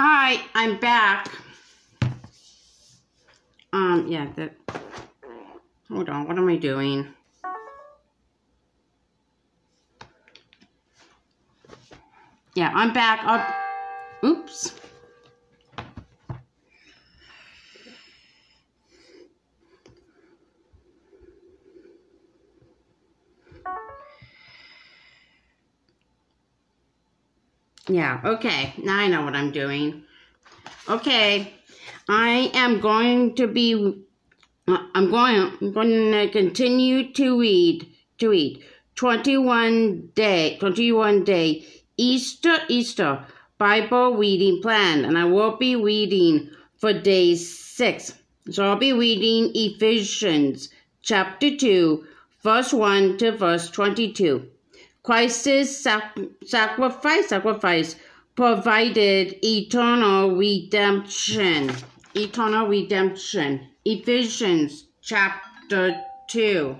Hi, I'm back. Um, yeah, that. Hold on, what am I doing? Yeah, I'm back. I'll, oops. Yeah, okay. Now I know what I'm doing. Okay, I am going to be, I'm going, I'm going to continue to read, to read 21 day, 21 day Easter, Easter Bible reading plan, and I will be reading for day six. So I'll be reading Ephesians chapter 2, verse 1 to verse 22. Christ's sac- sacrifice, sacrifice provided eternal redemption. Eternal redemption. Ephesians chapter 2.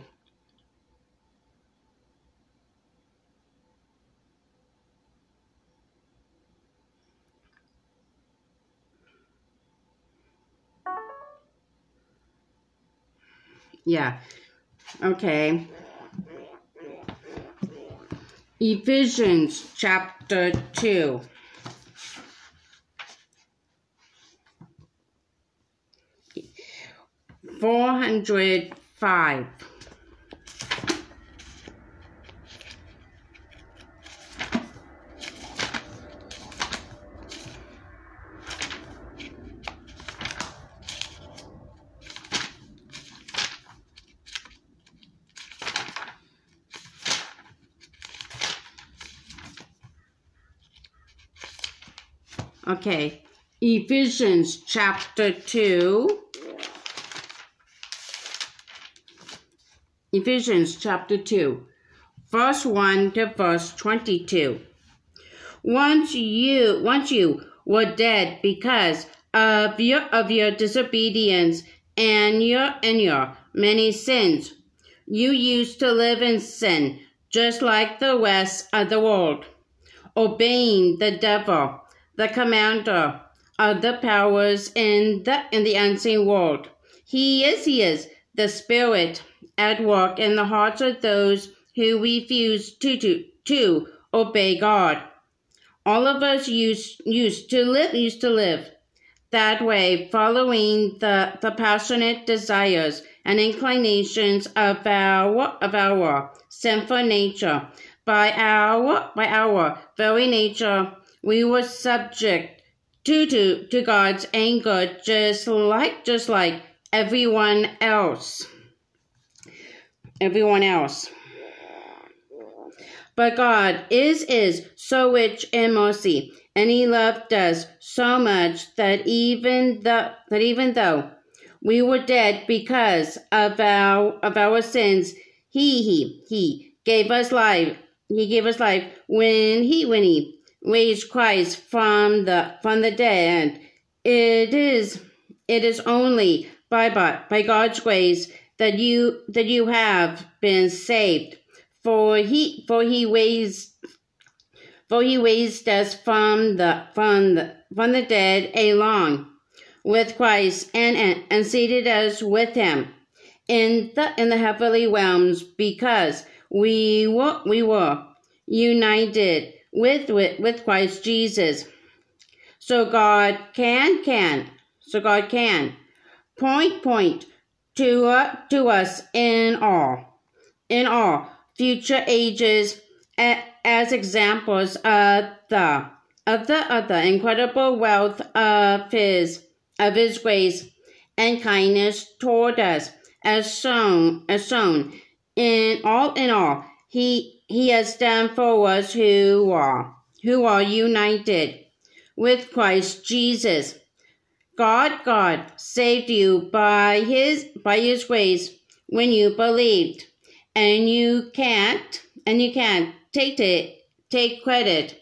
Yeah. Okay. Ephesians chapter 2. Four hundred five. Okay, Ephesians chapter 2. Ephesians chapter 2, verse 1 to verse 22. Once you, once you were dead because of your, of your disobedience and your, and your many sins, you used to live in sin, just like the rest of the world, obeying the devil the commander of the powers in the in the unseen world. He is, he is the spirit at work in the hearts of those who refuse to to, to obey God. All of us used used to live used to live that way, following the, the passionate desires and inclinations of our of our sinful nature. By our by our very nature, we were subject to, to, to God's anger just like just like everyone else. Everyone else. But God is is so rich in mercy, and He loved us so much that even the that even though we were dead because of our of our sins, He He He gave us life. He gave us life when He when He raised Christ from the from the dead. It is it is only by by, by God's grace that you that you have been saved. For he for he raised for he raised us from the from the from the dead along with Christ and, and, and seated us with him in the in the heavenly realms because we were we were united with, with, with Christ Jesus. So God can, can, so God can point, point to, uh, to us in all, in all future ages as examples of the, of the, of the incredible wealth of his, of his grace and kindness toward us as shown, as shown in all, in all, he he has done for us who are who are united with Christ Jesus. God, God saved you by his by his grace when you believed. And you can't and you can't take it take credit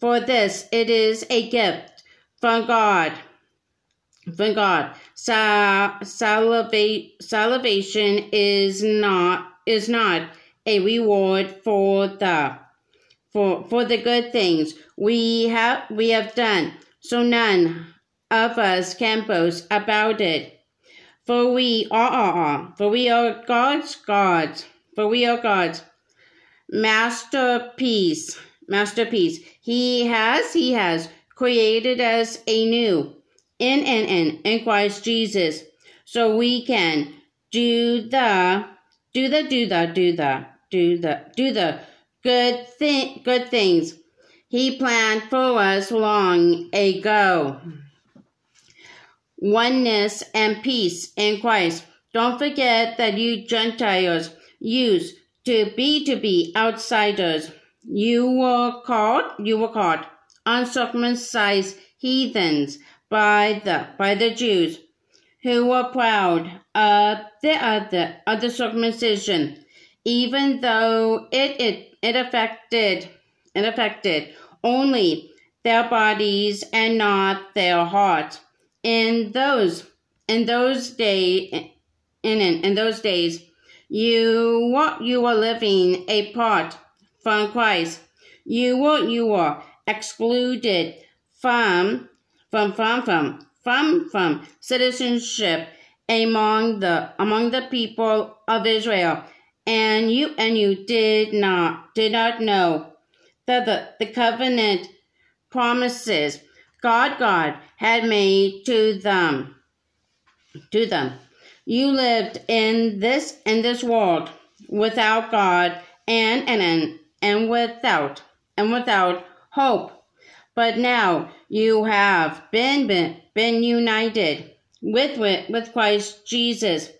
for this. It is a gift from God. From God. Sal- salvation is not is not a reward for the for for the good things we have we have done so none of us can boast about it. For we are, are, are, for we are God's gods, for we are God's masterpiece, masterpiece. He has, he has created us anew in and in, in Christ Jesus, so we can do the, do the, do the, do the, do the, do the good thing, good things He planned for us long ago oneness, and peace in Christ. Don't forget that you Gentiles used to be to be outsiders. You were called, you were called uncircumcised heathens by the by the Jews who were proud of the other of the circumcision, even though it it, it affected it affected only their bodies and not their hearts in those in those days in, in, in those days you what you were living apart from Christ. You were you were excluded from from from from from from citizenship among the among the people of Israel. And you and you did not did not know that the, the covenant promises God God had made to them. To them. You lived in this in this world without God and and and, and without and without hope. But now you have been been, been united with, with with Christ Jesus.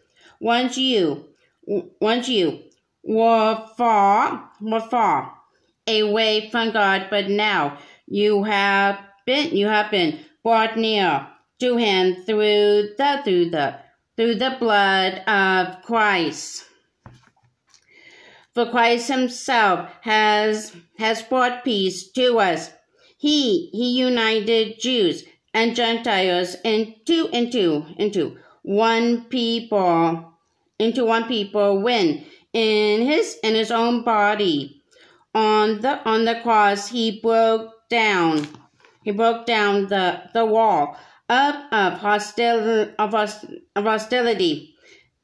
Once you once you were far were far away from God, but now you have been you have been brought near to him through the through the through the blood of Christ. For Christ himself has has brought peace to us. He he united Jews and Gentiles into into into one people into one people when in his in his own body on the on the cross he broke down he broke down the, the wall of, of, hostil, of, of hostility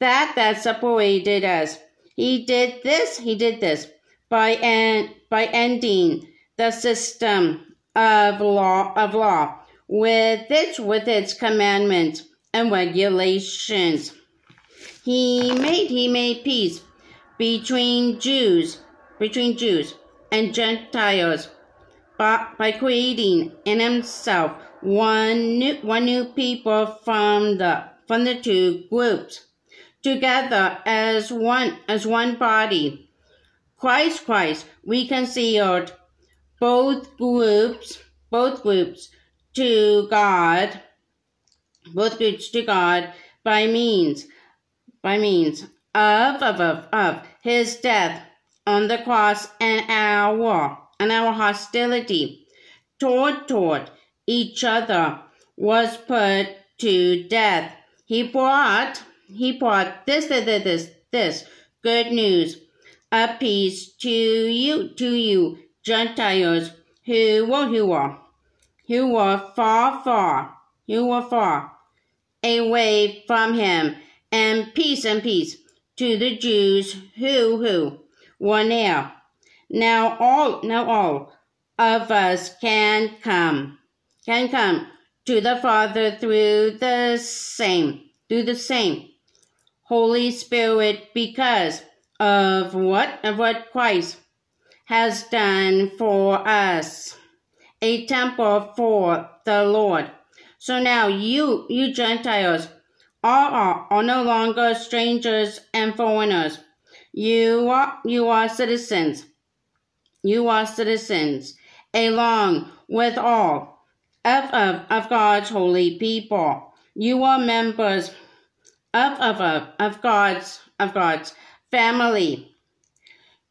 that, that separated us. He did this, he did this by, en, by ending the system of law, of law with its, with its commandments and regulations. He made, he made peace between Jews, between Jews and Gentiles by, by creating in himself one new, one new people from the from the two groups together as one as one body. Christ Christ reconciled both groups both groups to God both groups to God by means by means of of, of, of his death on the cross and our and our hostility toward toward each other was put to death. He brought he brought this this this this good news a peace to you to you Gentiles who were who were who were far far who were far away from him and peace and peace to the Jews who who were near now all, now all of us can come, can come to the Father through the same, through the same Holy Spirit because of what, of what Christ has done for us. A temple for the Lord. So now you, you Gentiles, are, are, are no longer strangers and foreigners. You are, you are citizens you are citizens, along with all of, of, of God's holy people. You are members of, of, of, of God's of God's family.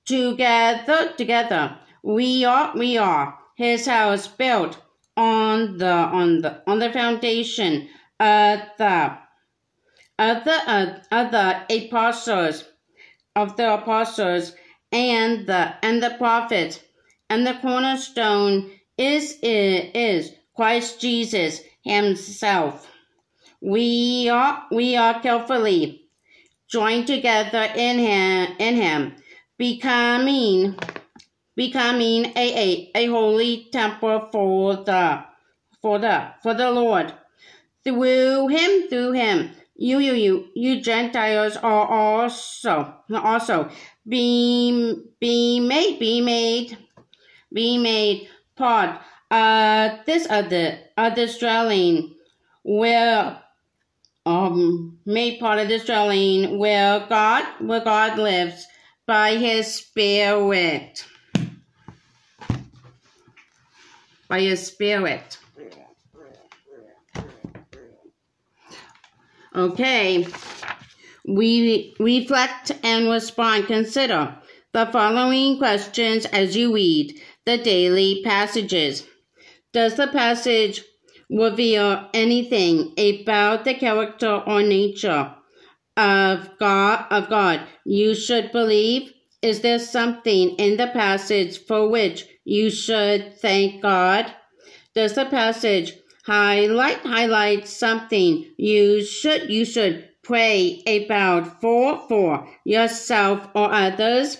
Together, together, we are we are His house built on the on the on the foundation of the the of, of apostles of the apostles and the and the prophets, and the cornerstone is is Christ Jesus himself. We are, we are carefully joined together in him, in him, becoming, becoming a, a, a holy temple for the, for the, for the Lord. Through him, through him, you, you, you, you Gentiles are also, also be, be made, be made, be made part of this other, other dwelling where um made part of this dwelling where God where God lives by his spirit. By his spirit. Okay. We reflect and respond. Consider the following questions as you read the daily passages. Does the passage reveal anything about the character or nature of God of God you should believe? Is there something in the passage for which you should thank God? Does the passage highlight highlight something you should you should pray about for for yourself or others?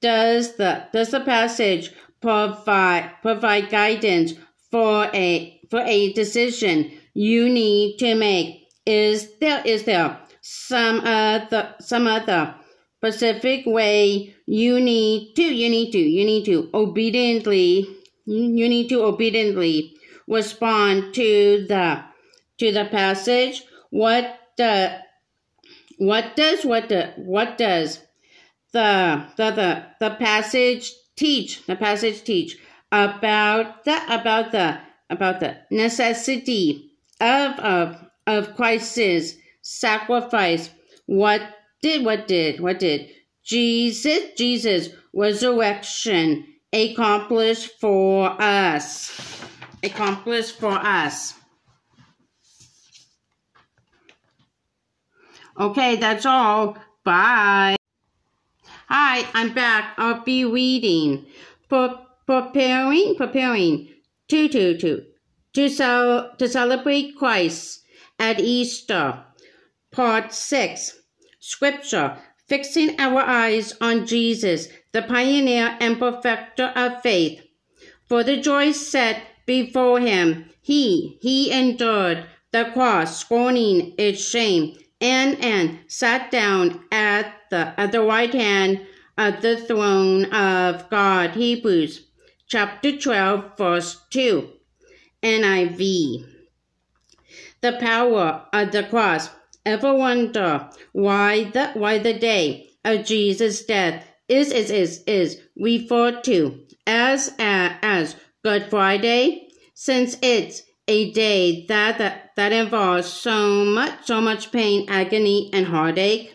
Does the does the passage provide provide guidance for a for a decision you need to make. Is there is there some other some other specific way you need to you need to you need to obediently you need to obediently respond to the to the passage what the what does what the what does the the the, the passage teach the passage teach about the about the about the necessity of, of, of Christ's sacrifice. What did, what did, what did Jesus, Jesus resurrection accomplish for us? Accomplished for us. Okay, that's all. Bye. Hi, I'm back. I'll be reading. Pre- preparing, preparing to, to, cel- to celebrate Christ at Easter. Part 6 Scripture Fixing our eyes on Jesus, the pioneer and perfecter of faith. For the joy set before him, he, he endured the cross, scorning its shame, and, and sat down at the, at the right hand of the throne of God. Hebrews chapter 12, verse 2, NIV. The power of the cross. Ever wonder why the why the day of Jesus' death is is is is referred to as uh, as Good Friday, since it's a day that, that that involves so much so much pain, agony, and heartache?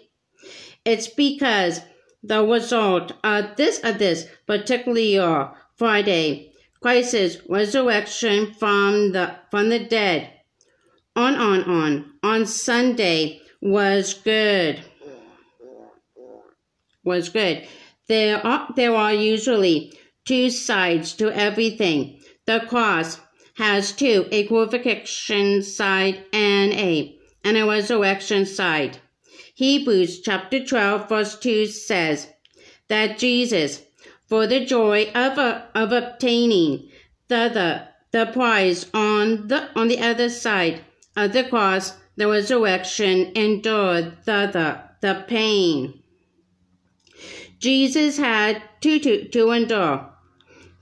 It's because the result of this of this particular Friday, Christ's resurrection from the from the dead. On, on, on. On Sunday was good. Was good. There are there are usually two sides to everything. The cross has two, a crucifixion side and a and a resurrection side. Hebrews chapter 12 verse 2 says that Jesus for the joy of, of obtaining the, the, the prize on the, on the other side of the cross, the resurrection endured the, the, the pain. Jesus had to, to, to endure,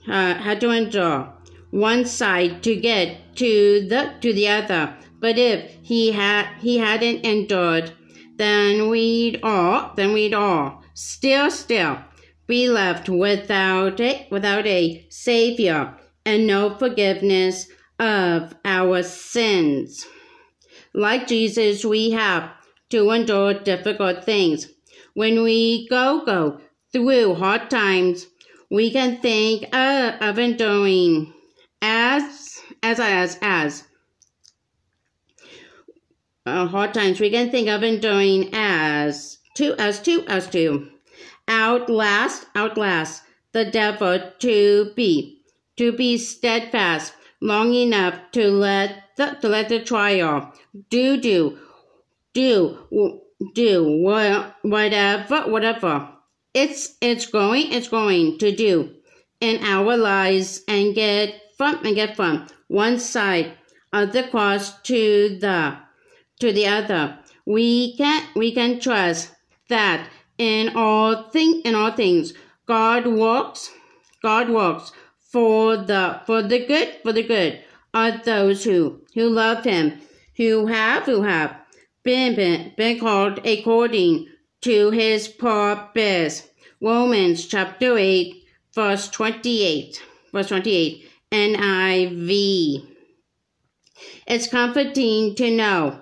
had to endure one side to get to the, to the other. But if he had, he hadn't endured, then we'd all, then we'd all still, still be left without a, without a Savior and no forgiveness of our sins. Like Jesus, we have to endure difficult things. When we go, go through hard times, we can think uh, of enduring as, as, as, as, uh, hard times, we can think of enduring as to, as to, as to. Outlast, outlast the devil to be, to be steadfast, long enough to let the, to let the trial do do do do whatever whatever it's it's going it's going to do in our lives and get from and get from one side of the cross to the to the other. We can we can trust that in all thing in all things God works God works for the for the good for the good of those who who love him who have who have been been, been called according to his purpose. Romans chapter 8 verse 28 verse 28 NIV. It's comforting to know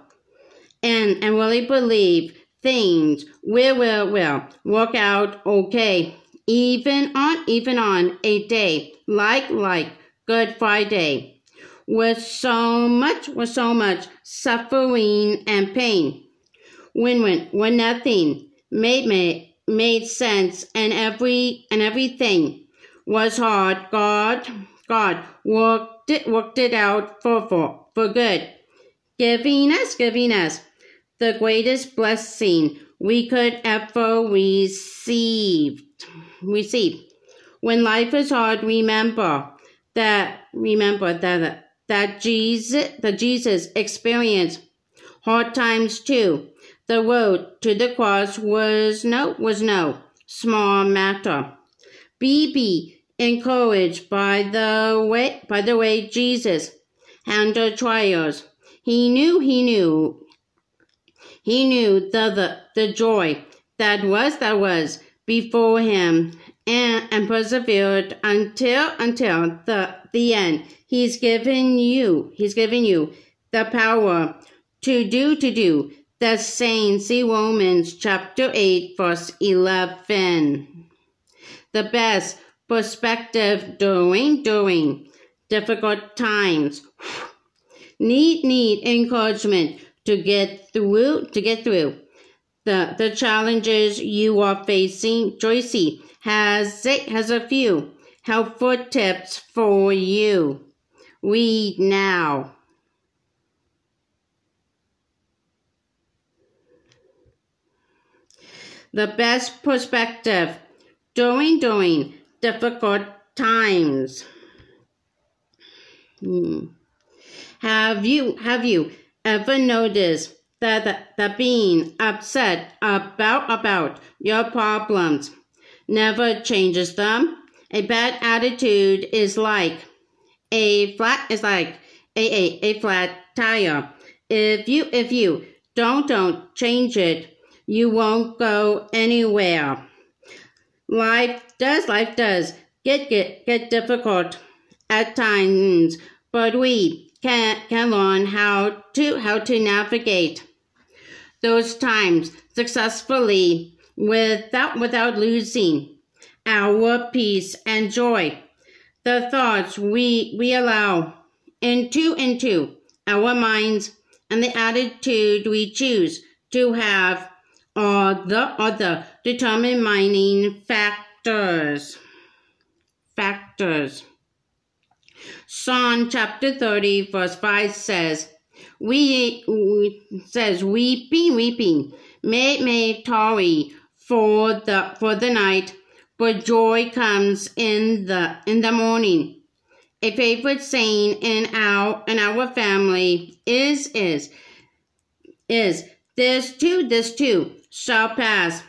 and, and really believe things will, will, will work out okay. Even on, even on a day like, like Good Friday with so much, with so much suffering and pain. When, when, when nothing made, made, made sense and every, and everything was hard, God, God worked it, worked it out for, for, for good, giving us, giving us the greatest blessing we could ever receive. Receive. When life is hard, remember that remember that that Jesus that Jesus experienced hard times too. The road to the cross was no was no small matter. Be encouraged by the way by the way Jesus handled trials. He knew he knew he knew the, the, the joy that was that was before him and, and persevered until until the, the end. He's given you, he's given you the power to do to do the same. See Romans chapter 8 verse 11. The best perspective during during difficult times. Need need encouragement to get through to get through the the challenges you are facing. Joycey has it, has a few helpful tips for you. Read now. The best perspective during during difficult times. Hmm. Have you have you ever noticed that, that being upset about about your problems never changes them? A bad attitude is like a flat is like a, a, a flat tire. If you if you don't don't change it, you won't go anywhere. Life does life does get get get difficult at times, but we can, can learn how to how to navigate those times successfully without without losing our peace and joy. The thoughts we we allow into into our minds and the attitude we choose to have are the the determining factors. Factors. Psalm chapter 30 verse 5 says, we, we says weeping, weeping, may may tarry for the for the night, but joy comes in the in the morning. A favorite saying in our in our family is is is this too this too shall pass.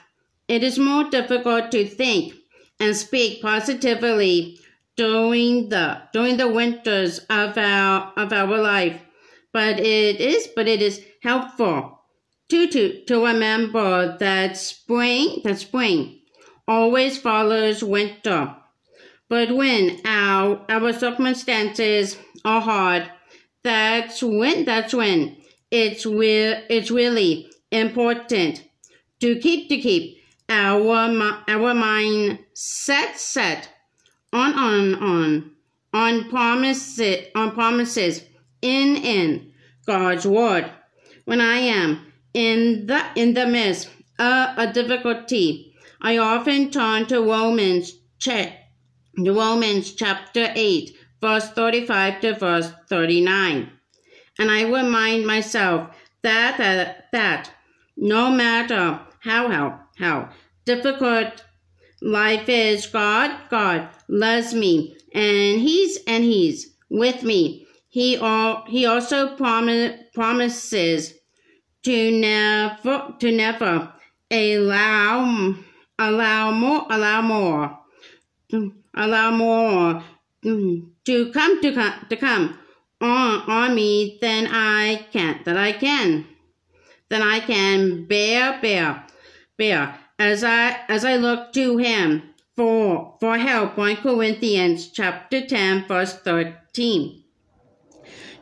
It is more difficult to think and speak positively during the during the winters of our of our life. But it is but it is helpful to to, to remember that spring that spring always follows winter. But when our our circumstances are hard, that's when that's when it's re- it's really important to keep to keep our our mind set set on, on, on, on promises, on promises in, in God's word. When I am in the, in the midst of a difficulty, I often turn to Romans, cha- Romans chapter 8, verse 35 to verse 39. And I remind myself that, that, that no matter how, how, how? Difficult. Life is, God, God loves me, and He's, and He's with me. He, all, he also prom- promises to never, to never allow, allow more, allow more, allow more to come, to come, to come on, on me than I can, that I can, than I can bear, bear, bear. As I, as I look to him for, for help, 1 Corinthians chapter 10, verse 13.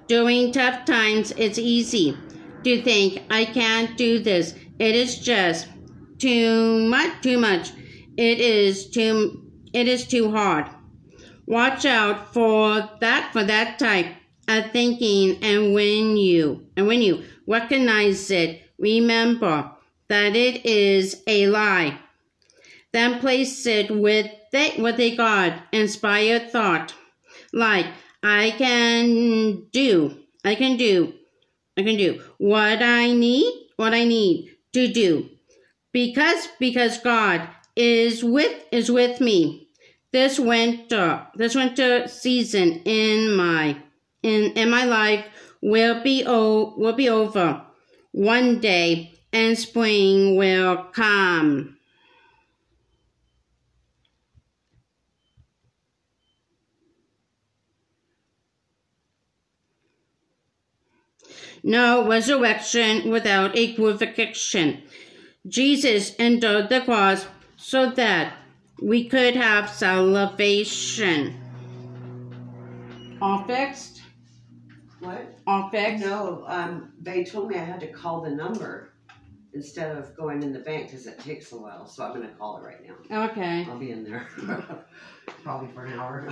During tough times, it's easy to think, I can't do this. It is just too much, too much. It is too, it is too hard. Watch out for that, for that type of thinking, and when you, and when you recognize it, remember that it is a lie. Then place it with, the, with a God inspired thought, like, I can do, I can do, I can do what I need, what I need to do. Because, because God is with, is with me. This winter, this winter season in my, in, in my life will be, o- will be over one day and spring will come. no resurrection without a crucifixion. Jesus endured the cross so that we could have salvation. All fixed? What? All fixed? No, um, they told me I had to call the number instead of going in the bank because it takes a while. So I'm going to call it right now. Okay. I'll be in there probably for an hour.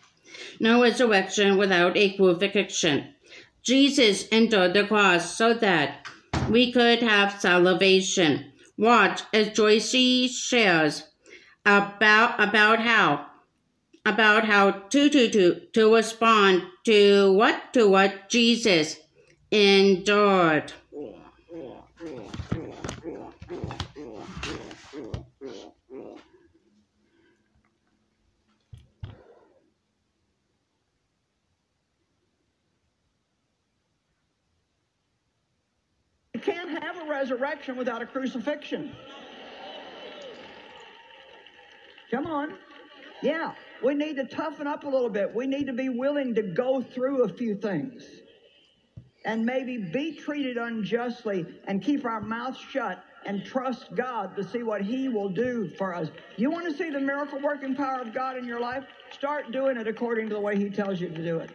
no resurrection without a crucifixion. Jesus endured the cross so that we could have salvation. Watch as Joyce shares about about how about how to to to to respond to what to what Jesus endured. You can't have a resurrection without a crucifixion. Come on. Yeah, we need to toughen up a little bit. We need to be willing to go through a few things and maybe be treated unjustly and keep our mouths shut and trust God to see what He will do for us. You want to see the miracle working power of God in your life? Start doing it according to the way He tells you to do it.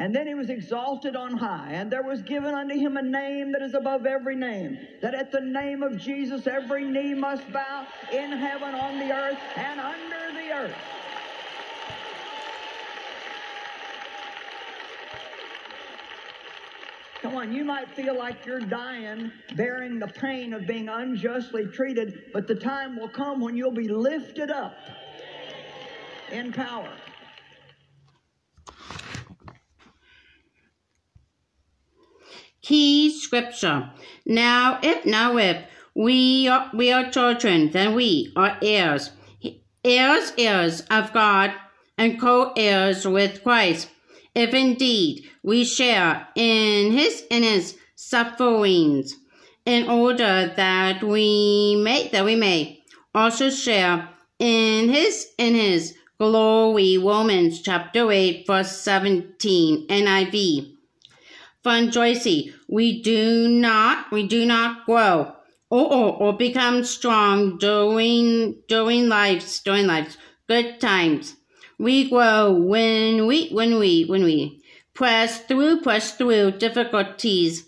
And then he was exalted on high, and there was given unto him a name that is above every name, that at the name of Jesus every knee must bow in heaven, on the earth, and under the earth. Come on, you might feel like you're dying, bearing the pain of being unjustly treated, but the time will come when you'll be lifted up in power. Key scripture. Now if now if we are we are children, then we are heirs, heirs, heirs of God, and co-heirs with Christ. If indeed we share in his in his sufferings, in order that we may that we may also share in his in his glory. Romans chapter eight verse seventeen NIV. Von Joyce, we do not we do not grow or, or, or become strong during during lives during lives good times. We grow when we when we when we press through press through difficulties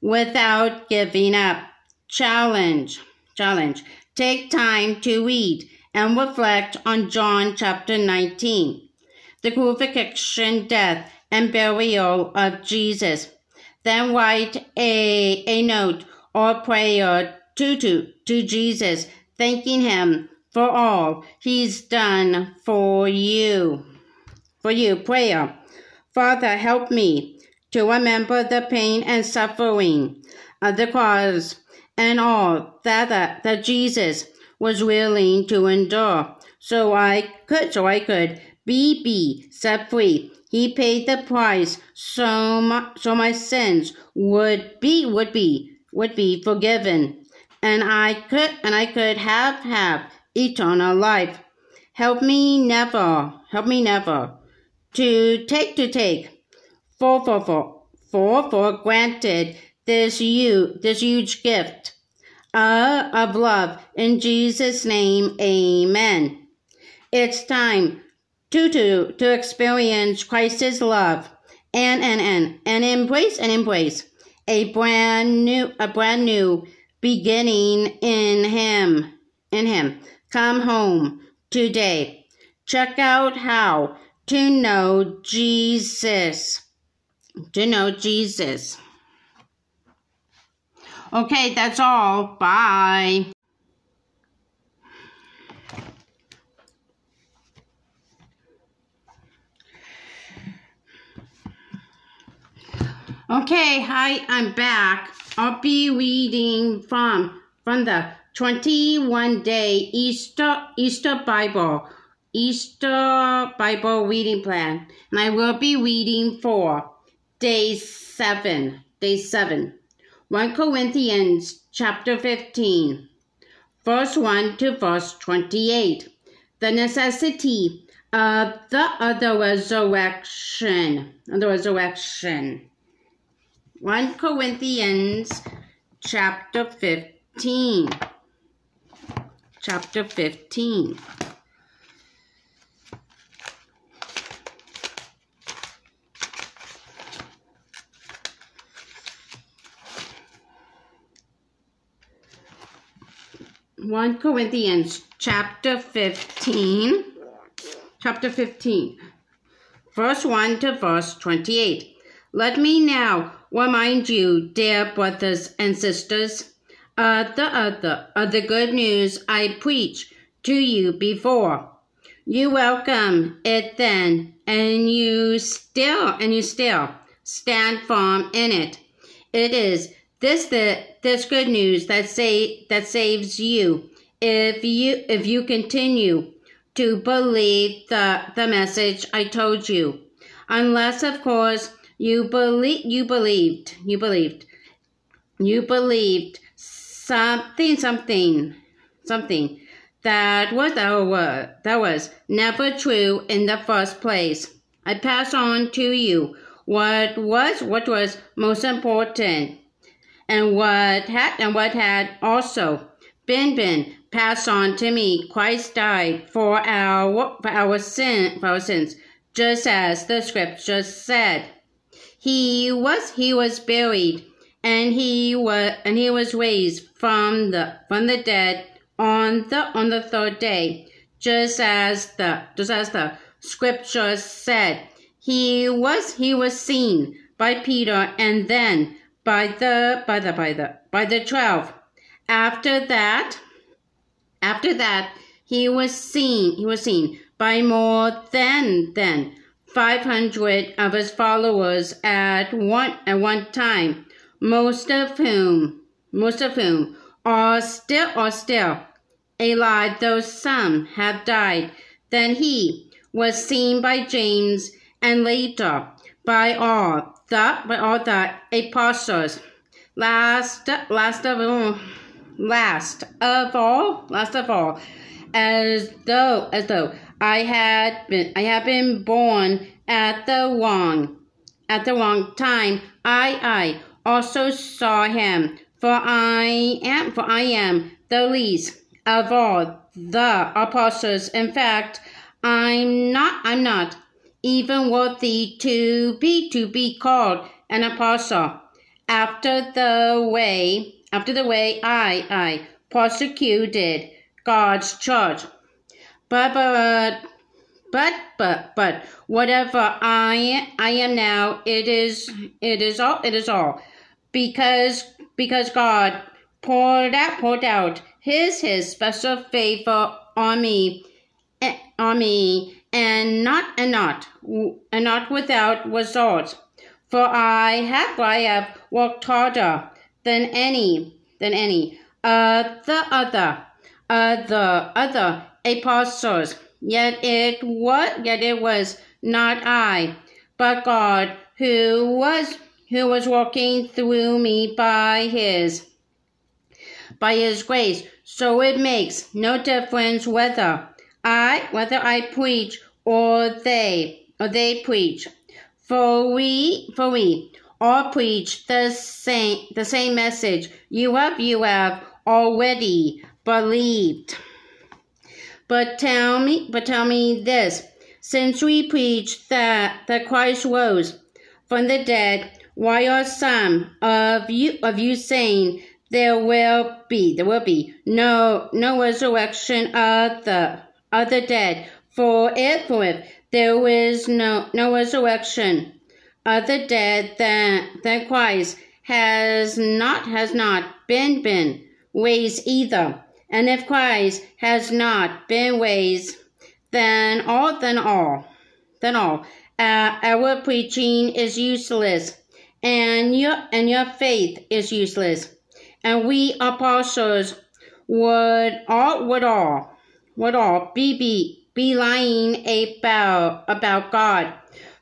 without giving up. Challenge challenge. Take time to read and reflect on John chapter 19, the crucifixion, death, and burial of Jesus. Then write a, a note or prayer to, to, to Jesus, thanking him for all he's done for you. For you, prayer. Father, help me to remember the pain and suffering of the cross and all that, that, that Jesus was willing to endure so I could so I could be be set free. He paid the price so my, so my sins would be would be would be forgiven and I could and I could have have eternal life. Help me never, help me never to take to take for for for for for granted this you this huge gift uh, of love in Jesus' name, Amen. It's time to to to experience Christ's love. And and and and embrace and embrace a brand new a brand new beginning in him in him. Come home today. Check out how to know jesus. To know jesus. Okay that's all. Bye Okay, hi, I'm back. I'll be reading from from the 21 day Easter Easter Bible Easter Bible reading plan. And I will be reading for day 7. Day 7. 1 Corinthians chapter 15. Verse 1 to verse 28. The necessity of the other resurrection. The resurrection. 1 Corinthians chapter 15. Chapter 15. One Corinthians chapter 15. Chapter 15. Verse 1 to verse 28. Let me now remind you, dear brothers and sisters, of the other of the good news I preached to you before. You welcome it then, and you still and you still stand firm in it. It is this the this good news that say that saves you if you if you continue to believe the the message I told you. Unless of course you believe you believed you believed you believed something something something that was that was never true in the first place. I pass on to you what was what was most important and what had and what had also been been passed on to me. Christ died for our for our sin for our sins, just as the scripture said. He was he was buried, and he was and he was raised from the from the dead on the on the third day, just as the just as the scripture said. He was he was seen by Peter and then by the by the by the by the twelve. After that, after that, he was seen he was seen by more than than 500 of his followers at one at one time, most of whom most of whom are still are still alive, though some have died. Then he was seen by James and later by all the by all the apostles. Last last of all last of all last of all as though as though I had been I had been born at the wrong at the wrong time. I I also saw him, for I am for I am the least of all the apostles. In fact, I'm not I'm not even worthy to be to be called an apostle. After the way after the way I I persecuted God's church but but but but but whatever I I am now, it is it is all it is all because because God poured out poured out his his special favor on me, eh, on me, and not and not and not without result. For I have I have worked harder than any than any uh, the other the other apostles. Yet it was yet it was not I, but God who was who was walking through me by his by his grace. So it makes no difference whether I whether I preach or they or they preach. For we for we all preach the same the same message. You have you have already believed. But tell me but tell me this since we preach that that Christ rose from the dead, why are some of you of you saying there will be there will be no no resurrection of the of the dead? For if for if there is no no resurrection of the dead, then then Christ has not has not been been raised either. And if Christ has not been raised, then all, then all, then all, uh, our preaching is useless, and your and your faith is useless, and we apostles would all would all would all be be, be lying about about God,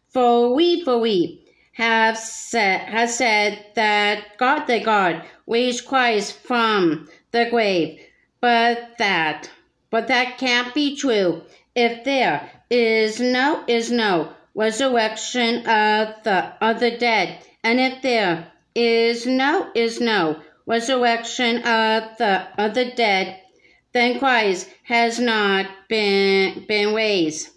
for we for we have said has said that God the God raised Christ from the grave, but that but that can't be true. If there is no is no resurrection of the of the dead, and if there is no is no resurrection of the of the dead, then Christ has not been been raised.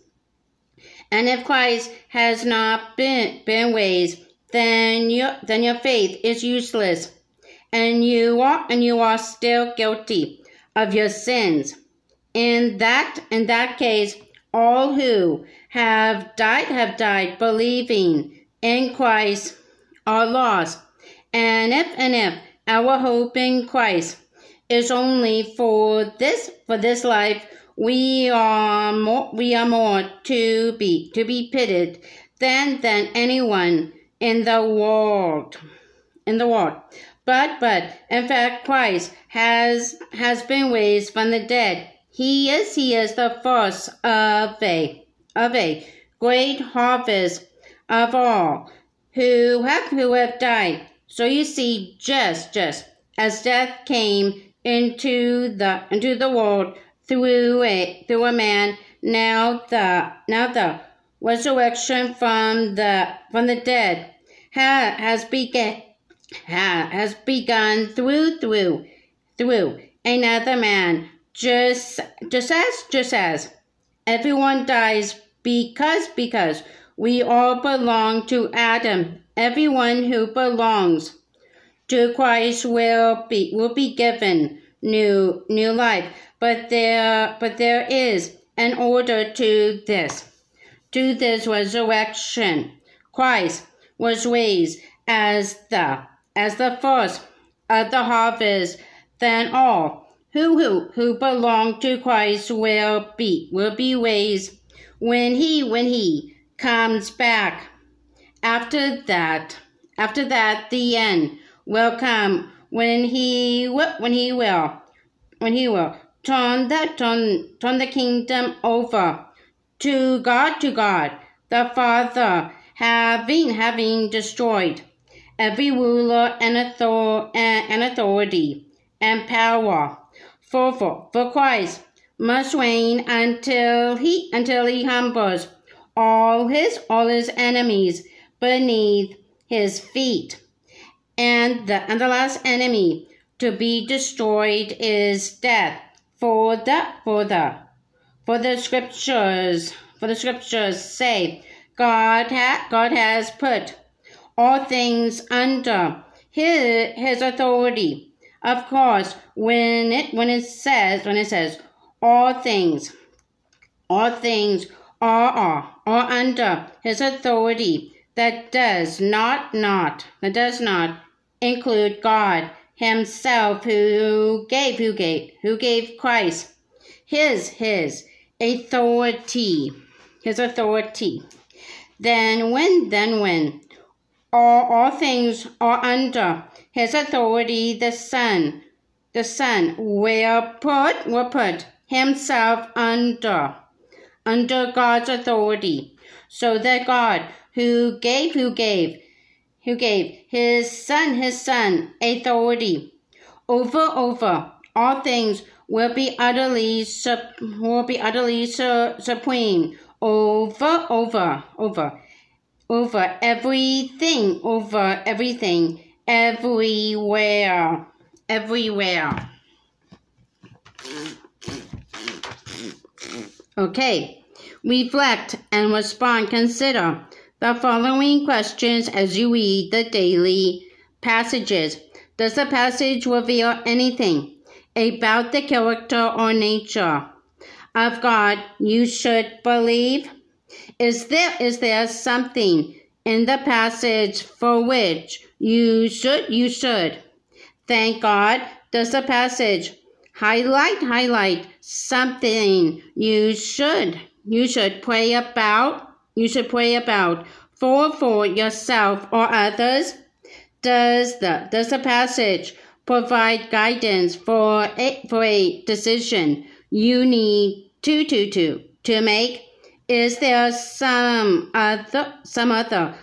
And if Christ has not been been raised, then your then your faith is useless, and you are and you are still guilty of your sins. In that in that case, all who have died have died believing in Christ are lost. And if and if our hope in Christ is only for this for this life, we are more we are more to be to be pitied than than anyone in the world in the world. But but in fact Christ has has been raised from the dead. He is he is the first of a of a great harvest of all who have who have died. So you see, just just as death came into the into the world through a through a man, now the now the resurrection from the from the dead ha, has begun has begun through through through another man. Just just as just as everyone dies because because we all belong to Adam. Everyone who belongs to Christ will be will be given new new life. But there but there is an order to this. To this resurrection. Christ was raised as the as the first of the harvest, then all who who who belong to Christ will be will be raised when he when he comes back. After that after that the end will come when he when he will when he will turn the turn, turn the kingdom over to God to God the Father having having destroyed every ruler and, author, and authority and power for, for, for Christ must reign until he until he humbles all his all his enemies beneath his feet. And the and the last enemy to be destroyed is death. For the for the for the scriptures for the scriptures say God ha, God has put all things under his his authority. Of course, when it when it says when it says all things. All things are, are, are under his authority. That does not, not, that does not include God himself who gave, who gave, who gave Christ, his, his authority, his authority. Then when, then when all, all things are under his authority, the Son, the Son will put, will put himself under, under God's authority, so that God, who gave, who gave, who gave his Son, his Son, authority over, over all things, will be utterly, will be utterly supreme over, over, over, over everything, over everything, everywhere, everywhere. Okay, reflect and respond. Consider the following questions as you read the daily passages. Does the passage reveal anything about the character or nature of God you should believe? Is there is there something in the passage for which you should you should thank God? Does the passage highlight highlight something you should you should pray about you should pray about for for yourself or others? Does the does the passage provide guidance for a, for a decision you need to, to, to, to make? Is there some other, some other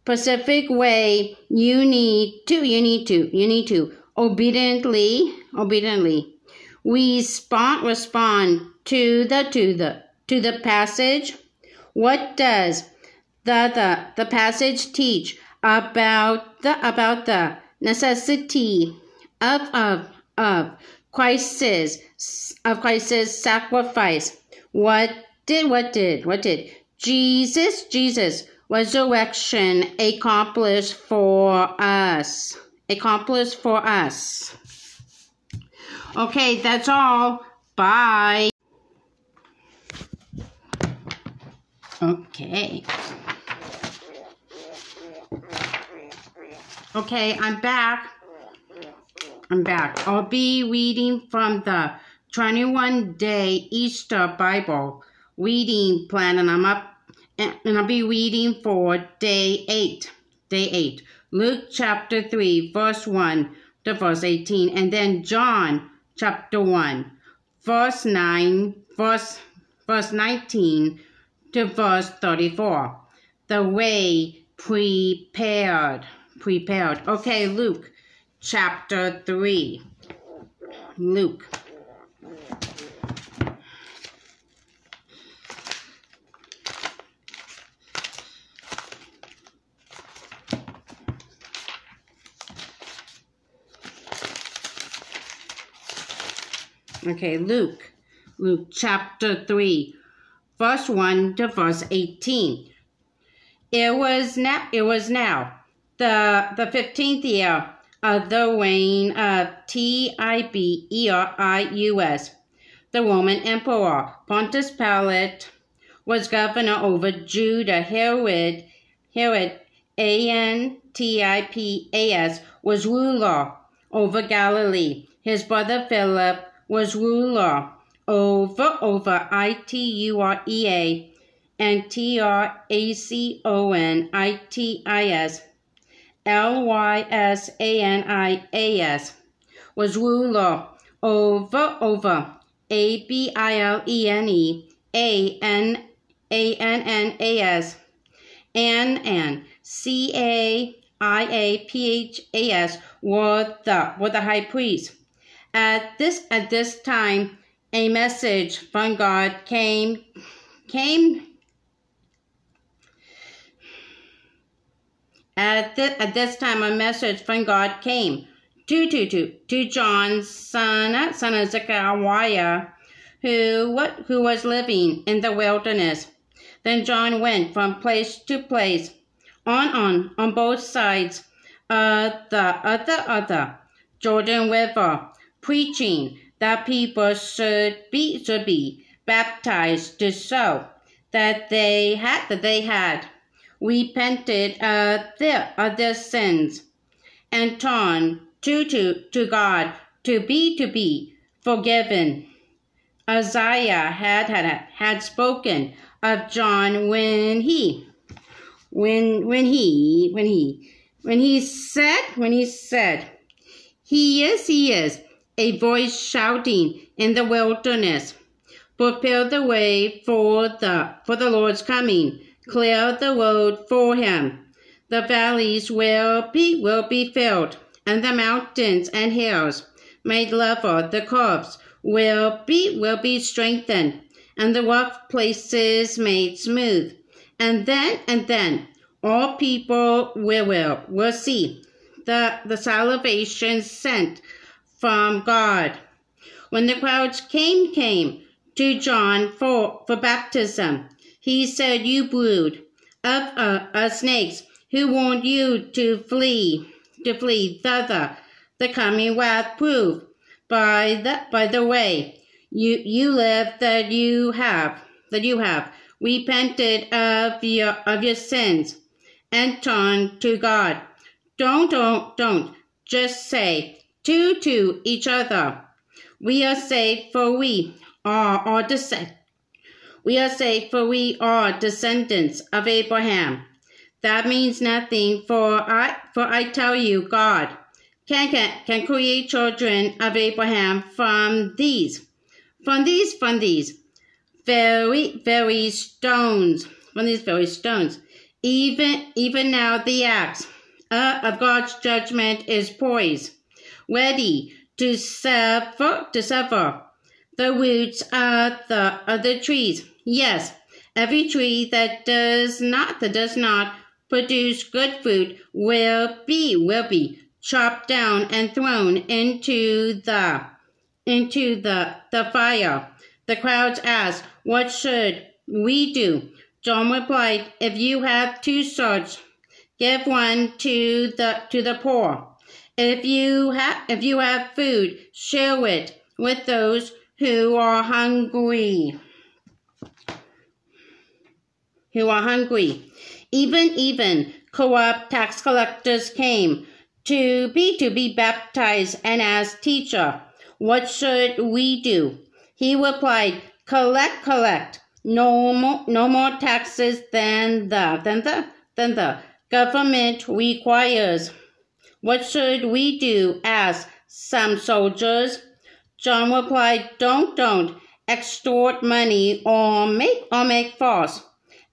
specific way you need to, you need to, you need to obediently, obediently we respond, respond to the, to the, to the passage? What does the, the, the passage teach about the, about the necessity of, of, of Christ's, of Christ's sacrifice. What did, what did, what did Jesus, Jesus resurrection accomplished for us? accomplished for us. Okay, that's all. Bye. Okay. Okay, I'm back. I'm back. I'll be reading from the 21 day Easter Bible reading plan, and I'm up, and I'll be reading for day 8. Day 8. Luke chapter 3, verse 1 to verse 18, and then John chapter 1, verse 9, verse, verse 19 to verse 34. The way prepared. Prepared. Okay, Luke chapter 3. Luke. Okay, Luke. Luke chapter 3, verse 1 to verse 18. It was now, it was now the, the 15th year of the reign of Tiberius, the Roman Emperor. Pontius Pilate was governor over Judah. Herod, Herod, A-N-T-I-P-A-S, was ruler over Galilee. His brother Philip was ruler over, over I-T-U-R-E-A and T-R-A-C-O-N-I-T-I-S L Y S A N I A S, was ruler over over A B I L E N E A N A N N A S. N N C A I A P H A S were the were the high priest. At this at this time, a message from God came came At, th- at this time, a message from God came to, to, to, to John, son, son of Zechariah, who, what, who was living in the wilderness. Then John went from place to place, on, on, on both sides of the other, other Jordan River, preaching that people should be, should be baptized to show that they had, that they had repented of their, of their sins and turned to, to, to God to be to be forgiven. Isaiah had, had, had spoken of John when he, when, when he, when he, when he said, when he said, he is, he is, a voice shouting in the wilderness, prepare the way for the, for the Lord's coming, clear the road for him. The valleys will be, will be filled, and the mountains and hills made level. The curves will be, will be strengthened, and the rough places made smooth. And then, and then, all people will, will, will see the, the salvation sent from God. When the crowds came, came to John for, for baptism, he said, You brood of uh, uh, snakes who warned you to flee, to flee thither, the coming wrath prove by the, by the way you, you live that you have, that you have repented of your, of your sins and turned to God. Don't, don't, don't just say to, to each other. We are saved for we are, are descend, we are saved for we are descendants of Abraham. That means nothing for I, for I tell you, God can, can, can create children of Abraham from these, from these, from these very, very stones, from these very stones. Even, even now the axe uh, of God's judgment is poised, ready to sever, to sever the roots of the other trees. Yes, every tree that does not, that does not produce good fruit will be, will be chopped down and thrown into the, into the, the fire. The crowds asked, what should we do? John replied, If you have two swords, give one to the to the poor. If you have if you have food, share it with those who are hungry. Who are hungry. Even even corrupt tax collectors came to be to be baptized and asked, Teacher, what should we do? He replied, Collect, collect no more, no more taxes than the, than the, than the government requires. What should we do? asked some soldiers. John replied, Don't, don't extort money or make or make false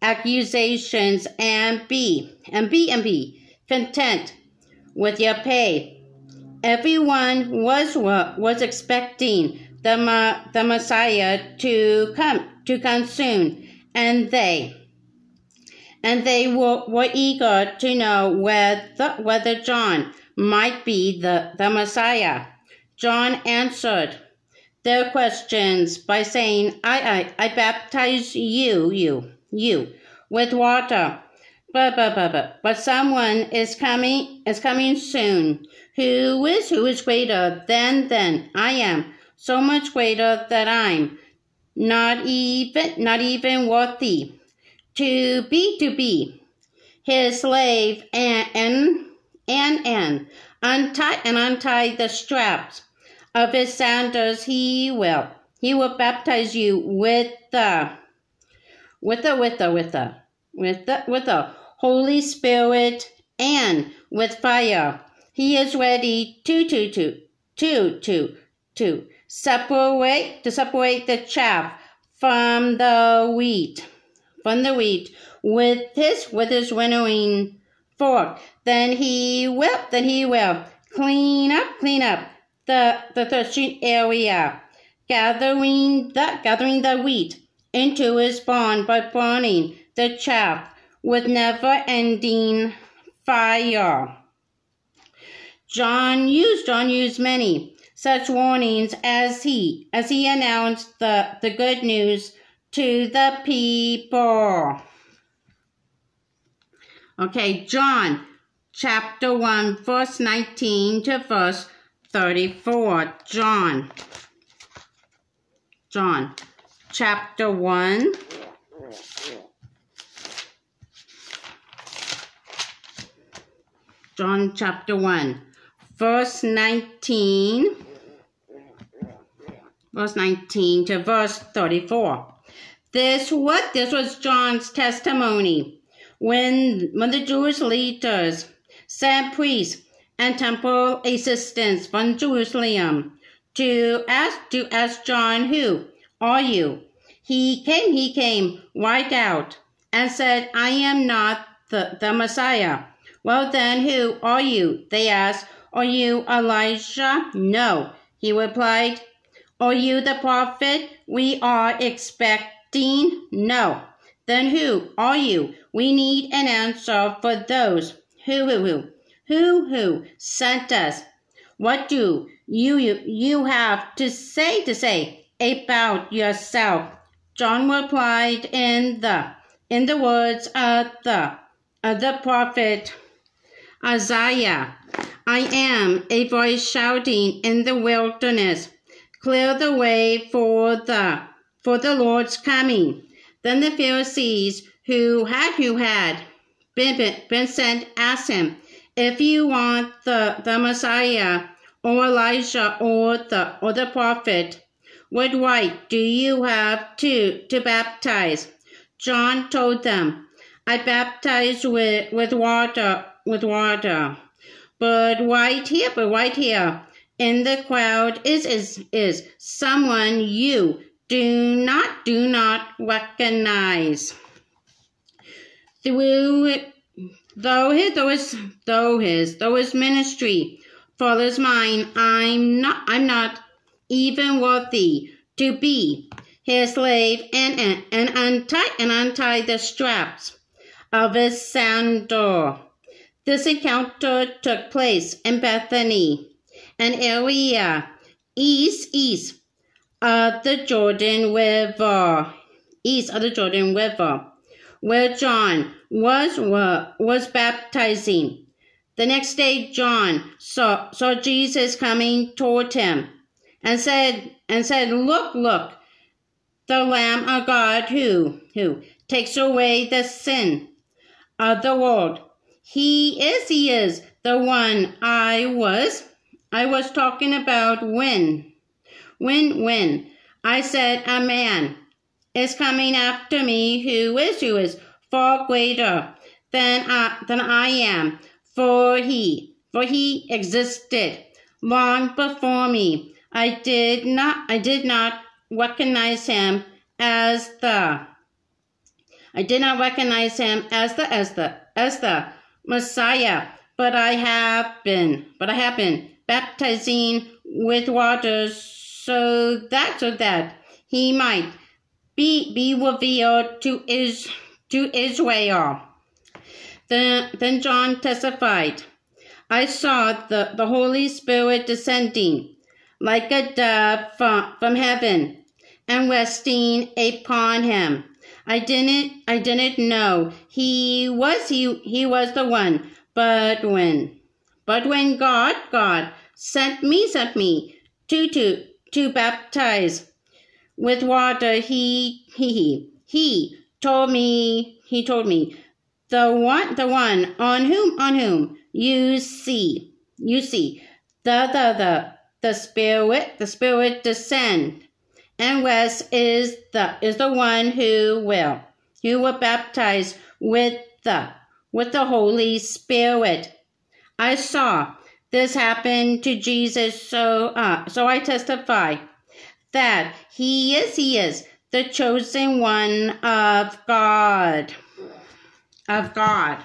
accusations and be and be and be content with your pay. Everyone was was expecting the, the Messiah to come to come soon, and they and they were, were eager to know whether, whether John might be the, the Messiah. John answered their questions by saying, I, I, I baptize you, you, you, with water. But, but, but, but, but someone is coming, is coming soon, who is, who is greater than, than I am, so much greater that I'm not even, not even worthy to be, to be his slave and, and, and, and untie, and untie the straps of his sandals. He will, he will baptize you with the, with the, with the, with the, with the, with the Holy Spirit and with fire. He is ready to, to, to, to, to, to separate to separate the chaff from the wheat from the wheat with his with his winnowing Then he will then he will clean up clean up the the threshing area, gathering the gathering the wheat into his barn by burning the chaff with never ending fire. John used John used many such warnings as he as he announced the, the good news to the people. Okay, John chapter 1, verse 19 to verse 34. John. John chapter 1. John chapter 1, verse 19 verse 19 to verse 34. This what this was John's testimony when when the Jewish leaders sent priests and temple assistants from Jerusalem to ask to ask John, Who are you? He came, he came right out and said, I am not the, the Messiah. Well then, who are you? They asked. Are you Elijah? No. He replied, Are you the prophet we are expecting? No. Then who are you? We need an answer for those who, who, who who who sent us? What do you, you, you have to say to say about yourself? John replied in the in the words of the of the prophet Isaiah. I am a voice shouting in the wilderness, clear the way for the for the Lord's coming. Then the Pharisees who had who had been, been sent asked him, if you want the, the Messiah or Elijah or the or the prophet, what right do you have to to baptize? John told them, I baptize with, with water with water. But right here, but right here in the crowd is is is someone you do not do not recognize. Through Though his, though his, though his, though his ministry follows mine, I'm not, I'm not even worthy to be his slave and, and, and untie, and untie the straps of his sandal. This encounter took place in Bethany, an area east, east of the Jordan River, east of the Jordan River, where John was was baptizing. The next day John saw, saw Jesus coming toward him and said and said, Look, look, the Lamb of God who who takes away the sin of the world. He is, he is the one I was I was talking about when when when I said a man is coming after me who is who is far greater than I, than I am, for he, for he existed long before me. I did not, I did not recognize him as the, I did not recognize him as the, as the, as the Messiah, but I have been, but I have been baptizing with water so that, so that he might be, be revealed to Israel to Israel. Then, then John testified, I saw the, the Holy Spirit descending like a dove from, from heaven and resting upon him. I didn't I didn't know he was he he was the one, but when but when God God sent me sent me to to to baptize with water he he he he told me, he told me, the one, the one on whom, on whom you see, you see, the, the, the, the spirit, the spirit descend and rest is the, is the one who will, who will baptize with the, with the Holy Spirit. I saw this happened to Jesus, so, uh, so I testify that he is, he is the chosen one of God. Of God.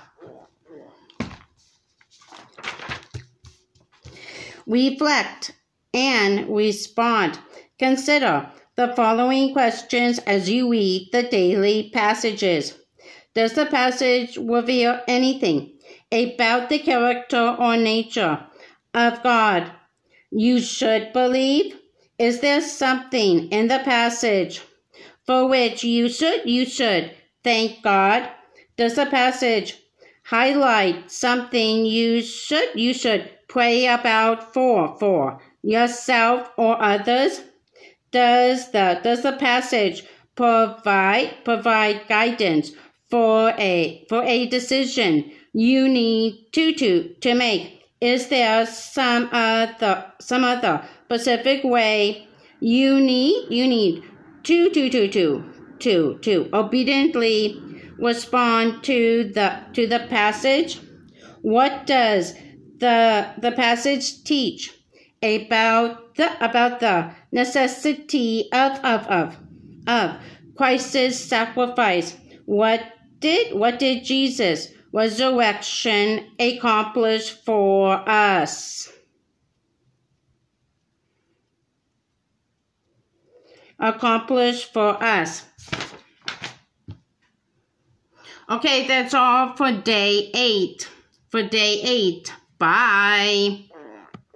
Reflect and respond. Consider the following questions as you read the daily passages. Does the passage reveal anything about the character or nature of God you should believe? Is there something in the passage for which you should you should thank God. Does the passage highlight something you should you should pray about for for yourself or others? Does the does the passage provide provide guidance for a for a decision you need to to to make? Is there some other some other specific way You need you need two two two two two two obediently respond to the to the passage. What does the the passage teach about the about the necessity of of of of Christ's sacrifice? What did what did Jesus resurrection accomplished for us? Accomplished for us. Okay, that's all for day eight. For day eight. Bye.